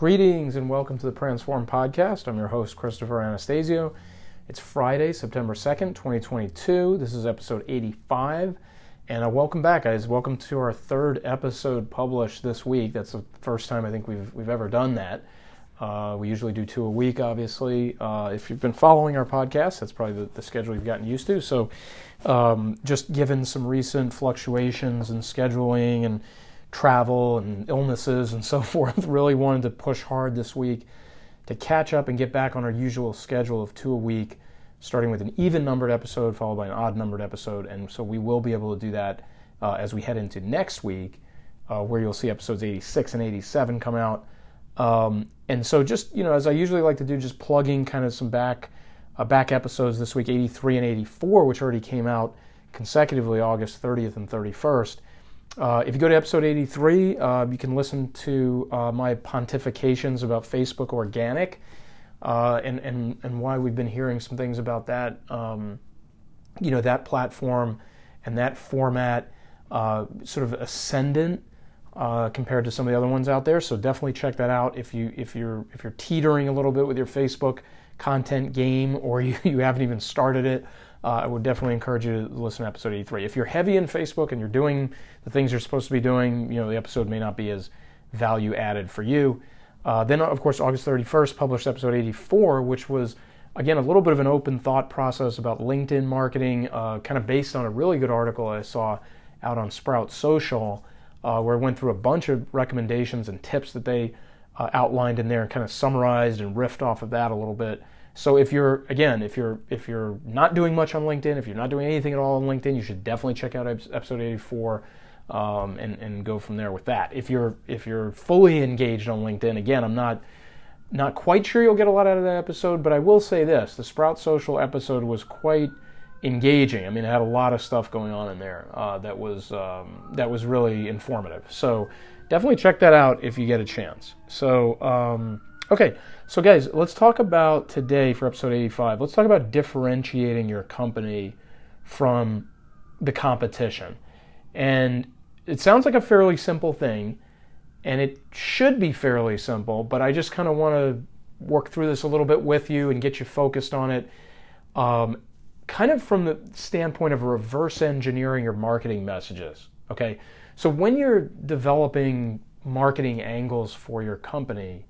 Greetings and welcome to the Pransform Podcast. I'm your host, Christopher Anastasio. It's Friday, September 2nd, 2022. This is episode 85. And uh, welcome back, guys. Welcome to our third episode published this week. That's the first time I think we've, we've ever done that. Uh, we usually do two a week, obviously. Uh, if you've been following our podcast, that's probably the, the schedule you've gotten used to. So, um, just given some recent fluctuations in scheduling and travel and illnesses and so forth, really wanted to push hard this week to catch up and get back on our usual schedule of two a week, starting with an even numbered episode followed by an odd numbered episode. And so we will be able to do that uh, as we head into next week, uh, where you'll see episodes 86 and 87 come out. Um, and so just, you know, as I usually like to do, just plugging kind of some back uh, back episodes this week, 83 and 84, which already came out consecutively August 30th and 31st. Uh, if you go to episode 83, uh, you can listen to uh, my pontifications about Facebook Organic uh, and, and, and why we've been hearing some things about that, um, you know, that platform and that format, uh, sort of ascendant uh, compared to some of the other ones out there. So definitely check that out if you if you're if you're teetering a little bit with your Facebook content game or you, you haven't even started it uh, I would definitely encourage you to listen to episode 83. If you're heavy in Facebook and you're doing the things you're supposed to be doing, you know, the episode may not be as value added for you. Uh, then, of course, August 31st, published episode 84, which was, again, a little bit of an open thought process about LinkedIn marketing, uh, kind of based on a really good article I saw out on Sprout Social, uh, where I went through a bunch of recommendations and tips that they uh, outlined in there and kind of summarized and riffed off of that a little bit. So if you're again, if you're if you're not doing much on LinkedIn, if you're not doing anything at all on LinkedIn, you should definitely check out episode 84 um, and and go from there with that. If you're if you're fully engaged on LinkedIn, again, I'm not not quite sure you'll get a lot out of that episode, but I will say this: the Sprout Social episode was quite engaging. I mean, it had a lot of stuff going on in there uh, that was um, that was really informative. So definitely check that out if you get a chance. So. Um, Okay, so guys, let's talk about today for episode 85. Let's talk about differentiating your company from the competition. And it sounds like a fairly simple thing, and it should be fairly simple, but I just kind of want to work through this a little bit with you and get you focused on it. Um, kind of from the standpoint of reverse engineering your marketing messages. Okay, so when you're developing marketing angles for your company,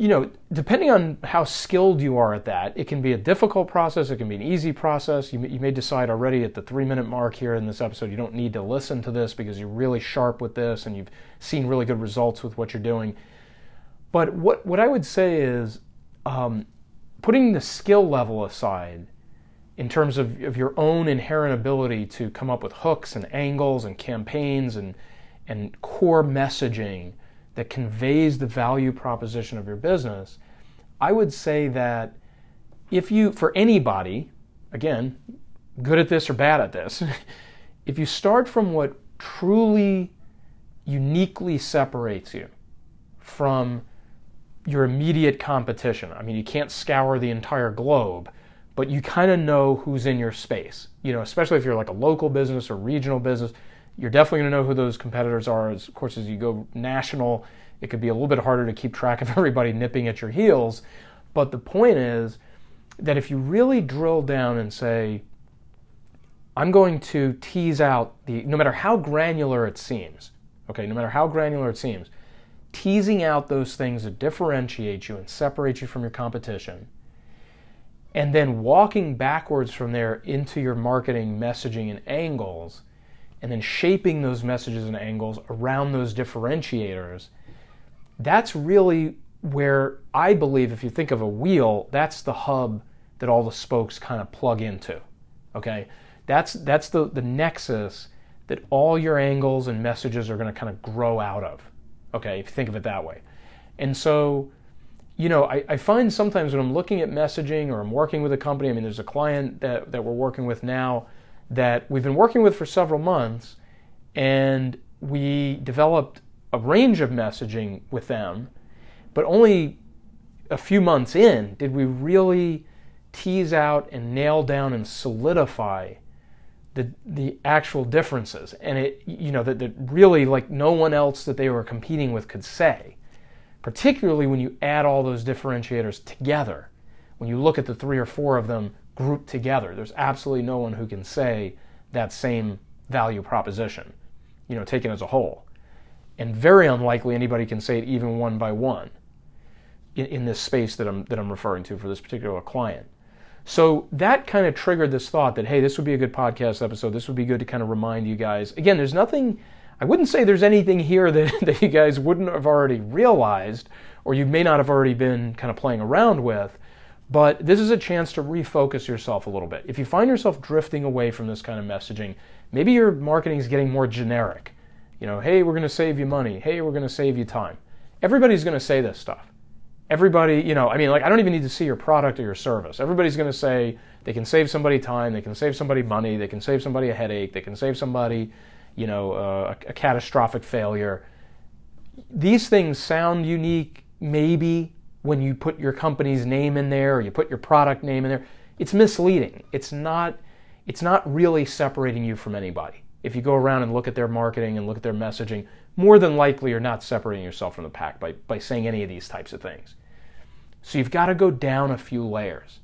you know, depending on how skilled you are at that, it can be a difficult process. It can be an easy process. You may, you may decide already at the three minute mark here in this episode, you don't need to listen to this because you're really sharp with this and you've seen really good results with what you're doing. But what, what I would say is um, putting the skill level aside in terms of, of your own inherent ability to come up with hooks and angles and campaigns and, and core messaging that conveys the value proposition of your business, I would say that if you, for anybody, again, good at this or bad at this, if you start from what truly uniquely separates you from your immediate competition, I mean, you can't scour the entire globe, but you kind of know who's in your space. You know, especially if you're like a local business or regional business, you're definitely going to know who those competitors are. As, of course, as you go national, it could be a little bit harder to keep track of everybody nipping at your heels. But the point is that if you really drill down and say, I'm going to tease out the, no matter how granular it seems, okay, no matter how granular it seems, teasing out those things that differentiate you and separate you from your competition, and then walking backwards from there into your marketing messaging and angles and then shaping those messages and angles around those differentiators, that's really where I believe if you think of a wheel, that's the hub that all the spokes kind of plug into. Okay? That's that's the, the nexus that all your angles and messages are going to kind of grow out of. Okay, if you think of it that way. And so, you know, I, I find sometimes when I'm looking at messaging or I'm working with a company, I mean, there's a client that, that we're working with now that we've been working with for several months, and we developed a range of messaging with them, but only a few months in did we really tease out and nail down and solidify the the actual differences and it you know that, that really like no one else that they were competing with could say particularly when you add all those differentiators together. When you look at the three or four of them grouped together, there's absolutely no one who can say that same value proposition, you know, taken as a whole. And very unlikely anybody can say it even one by one in, in this space that I'm, that I'm referring to for this particular client. So that kind of triggered this thought that, hey, this would be a good podcast episode. This would be good to kind of remind you guys. Again, there's nothing, I wouldn't say there's anything here that, that you guys wouldn't have already realized or you may not have already been kind of playing around with. But this is a chance to refocus yourself a little bit. If you find yourself drifting away from this kind of messaging, maybe your marketing is getting more generic. You know, hey, we're going to save you money. Hey, we're going to save you time. Everybody's going to say this stuff everybody, you know, I mean, like, I don't even need to see your product or your service. Everybody's going to say they can save somebody time, they can save somebody money, they can save somebody a headache, they can save somebody, you know, uh, a, a catastrophic failure. These things sound unique, maybe when you put your company's name in there or you put your product name in there. It's misleading. It's not. It's not really separating you from anybody. If you go around and look at their marketing and look at their messaging, more than likely you're not separating yourself from the pack by, by saying any of these types of things. So you've got to go down a few layers.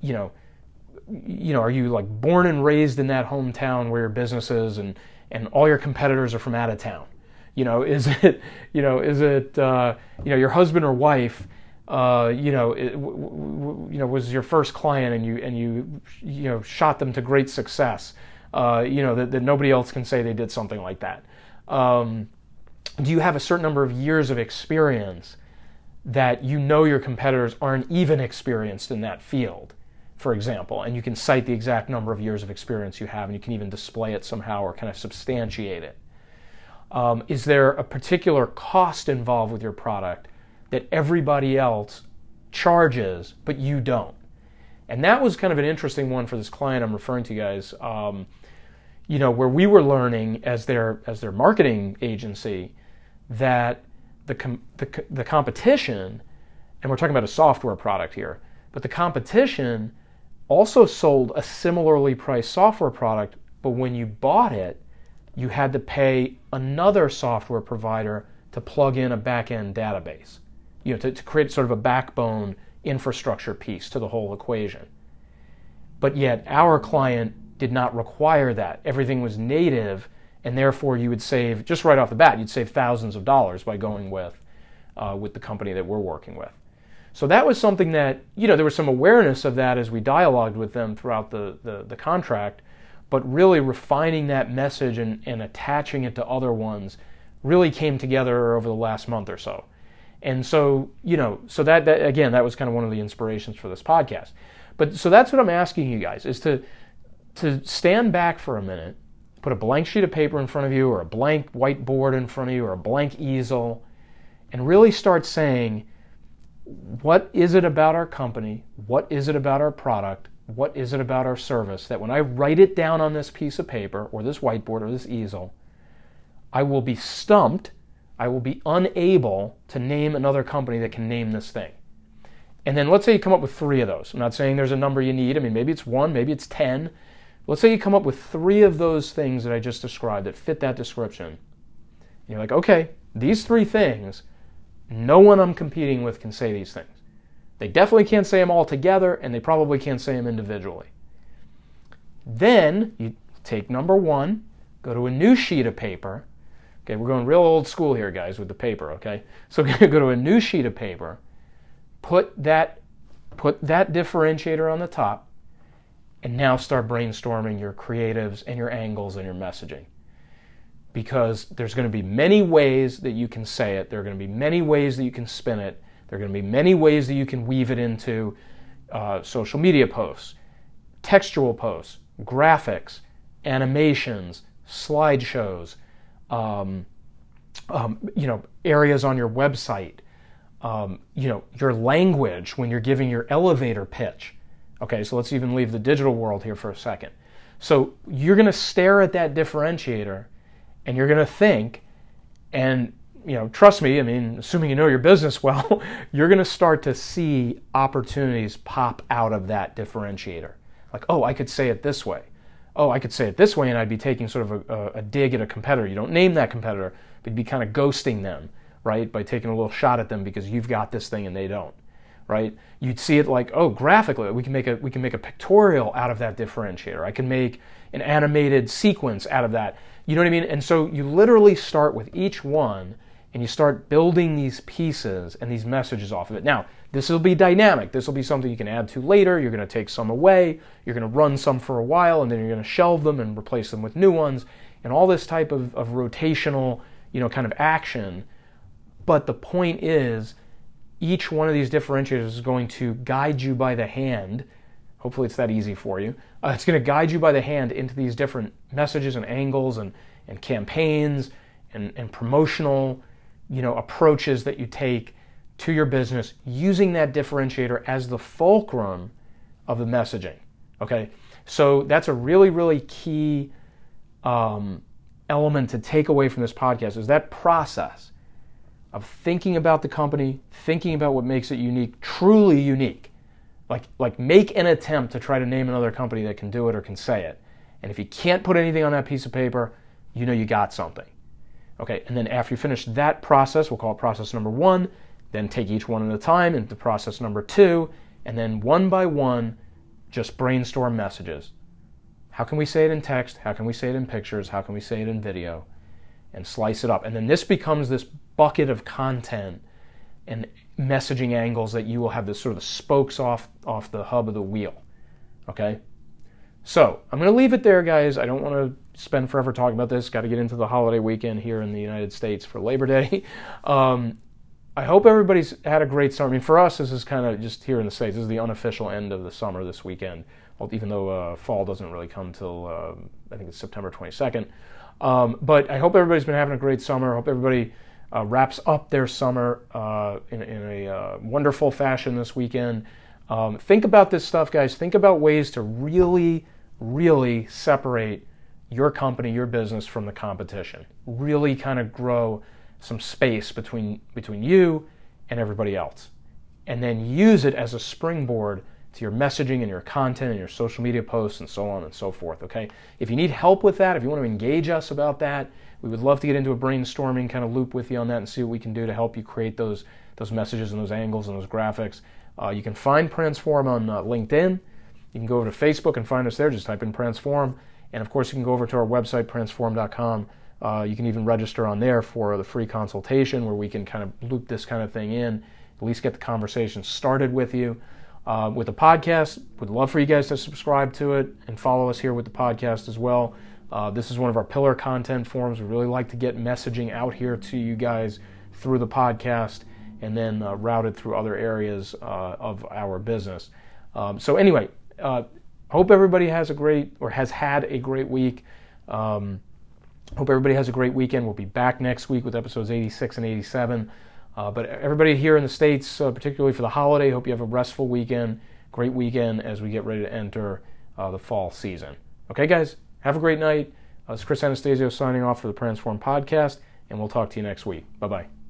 You know, you know, are you like born and raised in that hometown where your business is, and and all your competitors are from out of town? You know, is it you know is it uh, you know your husband or wife? Uh, you know, it, w- w- you know, was your first client, and you and you you know shot them to great success. Uh, you know that, that nobody else can say they did something like that. Um, do you have a certain number of years of experience that you know your competitors aren't even experienced in that field, for example, and you can cite the exact number of years of experience you have and you can even display it somehow or kind of substantiate it. Um, is there a particular cost involved with your product that everybody else charges but you don't? And that was kind of an interesting one for this client I'm referring to, guys. Um, you know, where we were learning as their as their marketing agency that the, com- the, the competition, and we're talking about a software product here, but the competition also sold a similarly priced software product, but when you bought it, you had to pay another software provider to plug in a back-end database, you know, to, to create sort of a backbone infrastructure piece to the whole equation. But yet our client did not require that. Everything was native and therefore you would save just right off the bat you'd save thousands of dollars by going with uh, with the company that we're working with so that was something that you know there was some awareness of that as we dialogued with them throughout the, the, the contract but really refining that message and, and attaching it to other ones really came together over the last month or so and so you know so that, that again that was kind of one of the inspirations for this podcast but so that's what i'm asking you guys is to to stand back for a minute put a blank sheet of paper in front of you, or a blank whiteboard in front of you, or a blank easel, and really start saying, what is it about our company? What is it about our product? What is it about our service that when I write it down on this piece of paper, or this whiteboard, or this easel, I will be stumped. I will be unable to name another company that can name this thing. And then let's say you come up with three of those. I'm not saying there's a number you need. I mean, maybe it's one, maybe it's 10, Let's say you come up with three of those things that I just described that fit that description. And you're like, okay, these three things, no one I'm competing with can say these things. They definitely can't say them all together, and they probably can't say them individually. Then you take number one, go to a new sheet of paper. Okay, we're going real old school here, guys, with the paper. Okay, so go to a new sheet of paper, put that put that differentiator on the top, and now start brainstorming your creatives and your angles and your messaging. Because there's going to be many ways that you can say it, there are going to be many ways that you can spin it, there are going to be many ways that you can weave it into uh, social media posts, textual posts, graphics, animations, slideshows, um, um, you know, areas on your website, um, you know, your language when you're giving your elevator pitch Okay, so let's even leave the digital world here for a second. So you're going to stare at that differentiator and you're going to think, and you know, trust me, I mean, assuming you know your business well, you're going to start to see opportunities pop out of that differentiator. Like, oh, I could say it this way. Oh, I could say it this way, and I'd be taking sort of a, a, a dig at a competitor. You don't name that competitor, but you'd be kind of ghosting them right? By taking a little shot at them because you've got this thing and they don't, right? You'd see it like, oh, graphically, we can make a we can make a pictorial out of that differentiator. I can make an animated sequence out of that. You know what I mean? And so you literally start with each one and you start building these pieces and these messages off of it. Now, this will be dynamic. This will be something you can add to later. You're going to take some away. You're going to run some for a while, and then you're going to shelve them and replace them with new ones, and all this type of, of rotational, you know, kind of action. But the point is, each one of these differentiators is going to guide you by the hand. Hopefully, it's that easy for you. Uh, it's going to guide you by the hand into these different messages and angles and, and campaigns and, and promotional you know, approaches that you take to your business using that differentiator as the fulcrum of the messaging. Okay, so that's a really, really key um, element to take away from this podcast is that process of thinking about the company, thinking about what makes it unique, truly unique. Like, like make an attempt to try to name another company that can do it or can say it. And if you can't put anything on that piece of paper, you know you got something. Okay, and then after you finish that process, we'll call it process number one, then take each one at a time into process number two, and then one by one, just brainstorm messages. How can we say it in text? How can we say it in pictures? How can we say it in video? And slice it up. And then this becomes this bucket of content and messaging angles that you will have this sort of spokes off off the hub of the wheel. Okay? So I'm going to leave it there, guys. I don't want to spend forever talking about this. Got to get into the holiday weekend here in the United States for Labor Day. Um, I hope everybody's had a great summer. I mean, for us, this is kind of just here in the States. This is the unofficial end of the summer this weekend, well, even though uh, fall doesn't really come till, uh, I think it's September 22nd. Um, but I hope everybody's been having a great summer. I hope everybody uh, wraps up their summer uh, in, in, a uh, wonderful fashion this weekend. Um, think about this stuff, guys. Think about ways to really really separate your company, your business from the competition. Really kind of grow some space between between you and everybody else. And then use it as a springboard to your messaging and your content and your social media posts and so on and so forth, okay? If you need help with that, if you want to engage us about that, we would love to get into a brainstorming kind of loop with you on that and see what we can do to help you create those those messages and those angles and those graphics. Uh, you can find Pransform on uh, LinkedIn. You can go over to Facebook and find us there. Just type in Pransform. And of course, you can go over to our website, pransform.com. Uh, you can even register on there for the free consultation where we can kind of loop this kind of thing in, at least get the conversation started with you. Uh, with the podcast, would love for you guys to subscribe to it and follow us here with the podcast as well. Uh, this is one of our pillar content forms. We really like to get messaging out here to you guys through the podcast and then uh, routed through other areas uh, of our business. Um, so, anyway, uh, hope everybody has a great or has had a great week. Um, hope everybody has a great weekend. We'll be back next week with episodes 86 and 87. Uh, but everybody here in the States, uh, particularly for the holiday, hope you have a restful weekend, great weekend as we get ready to enter uh, the fall season. Okay, guys, have a great night. Uh, it's Chris Anastasio signing off for the Pransform podcast, and we'll talk to you next week. Bye bye.